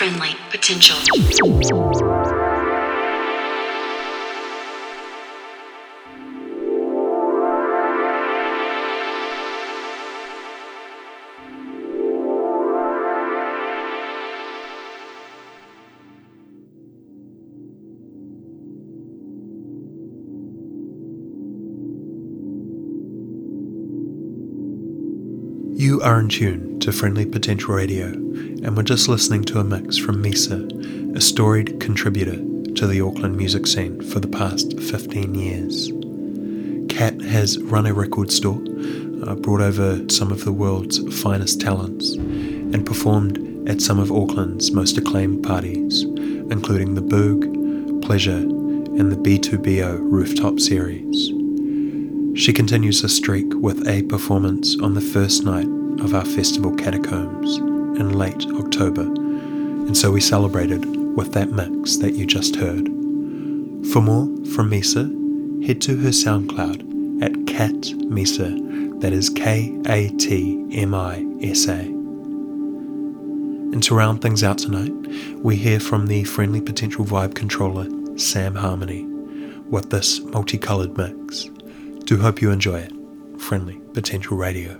friendly potential. You are in tune to Friendly Potential Radio, and we're just listening to a mix from Misa, a storied contributor to the Auckland music scene for the past 15 years. Kat has run a record store, uh, brought over some of the world's finest talents, and performed at some of Auckland's most acclaimed parties, including the Boog, Pleasure, and the B2BO Rooftop Series. She continues her streak with a performance on the first night of our festival Catacombs in late October, and so we celebrated with that mix that you just heard. For more from Misa, head to her SoundCloud at Kat Misa, that is K A T M I S A. And to round things out tonight, we hear from the friendly potential vibe controller Sam Harmony with this multicolored mix. Do hope you enjoy it. Friendly Potential Radio.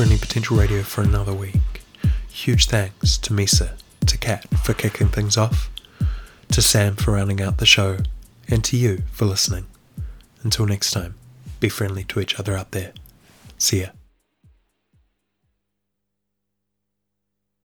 Friendly Potential Radio for another week. Huge thanks to Misa, to Kat for kicking things off, to Sam for rounding out the show, and to you for listening. Until next time, be friendly to each other out there. See ya.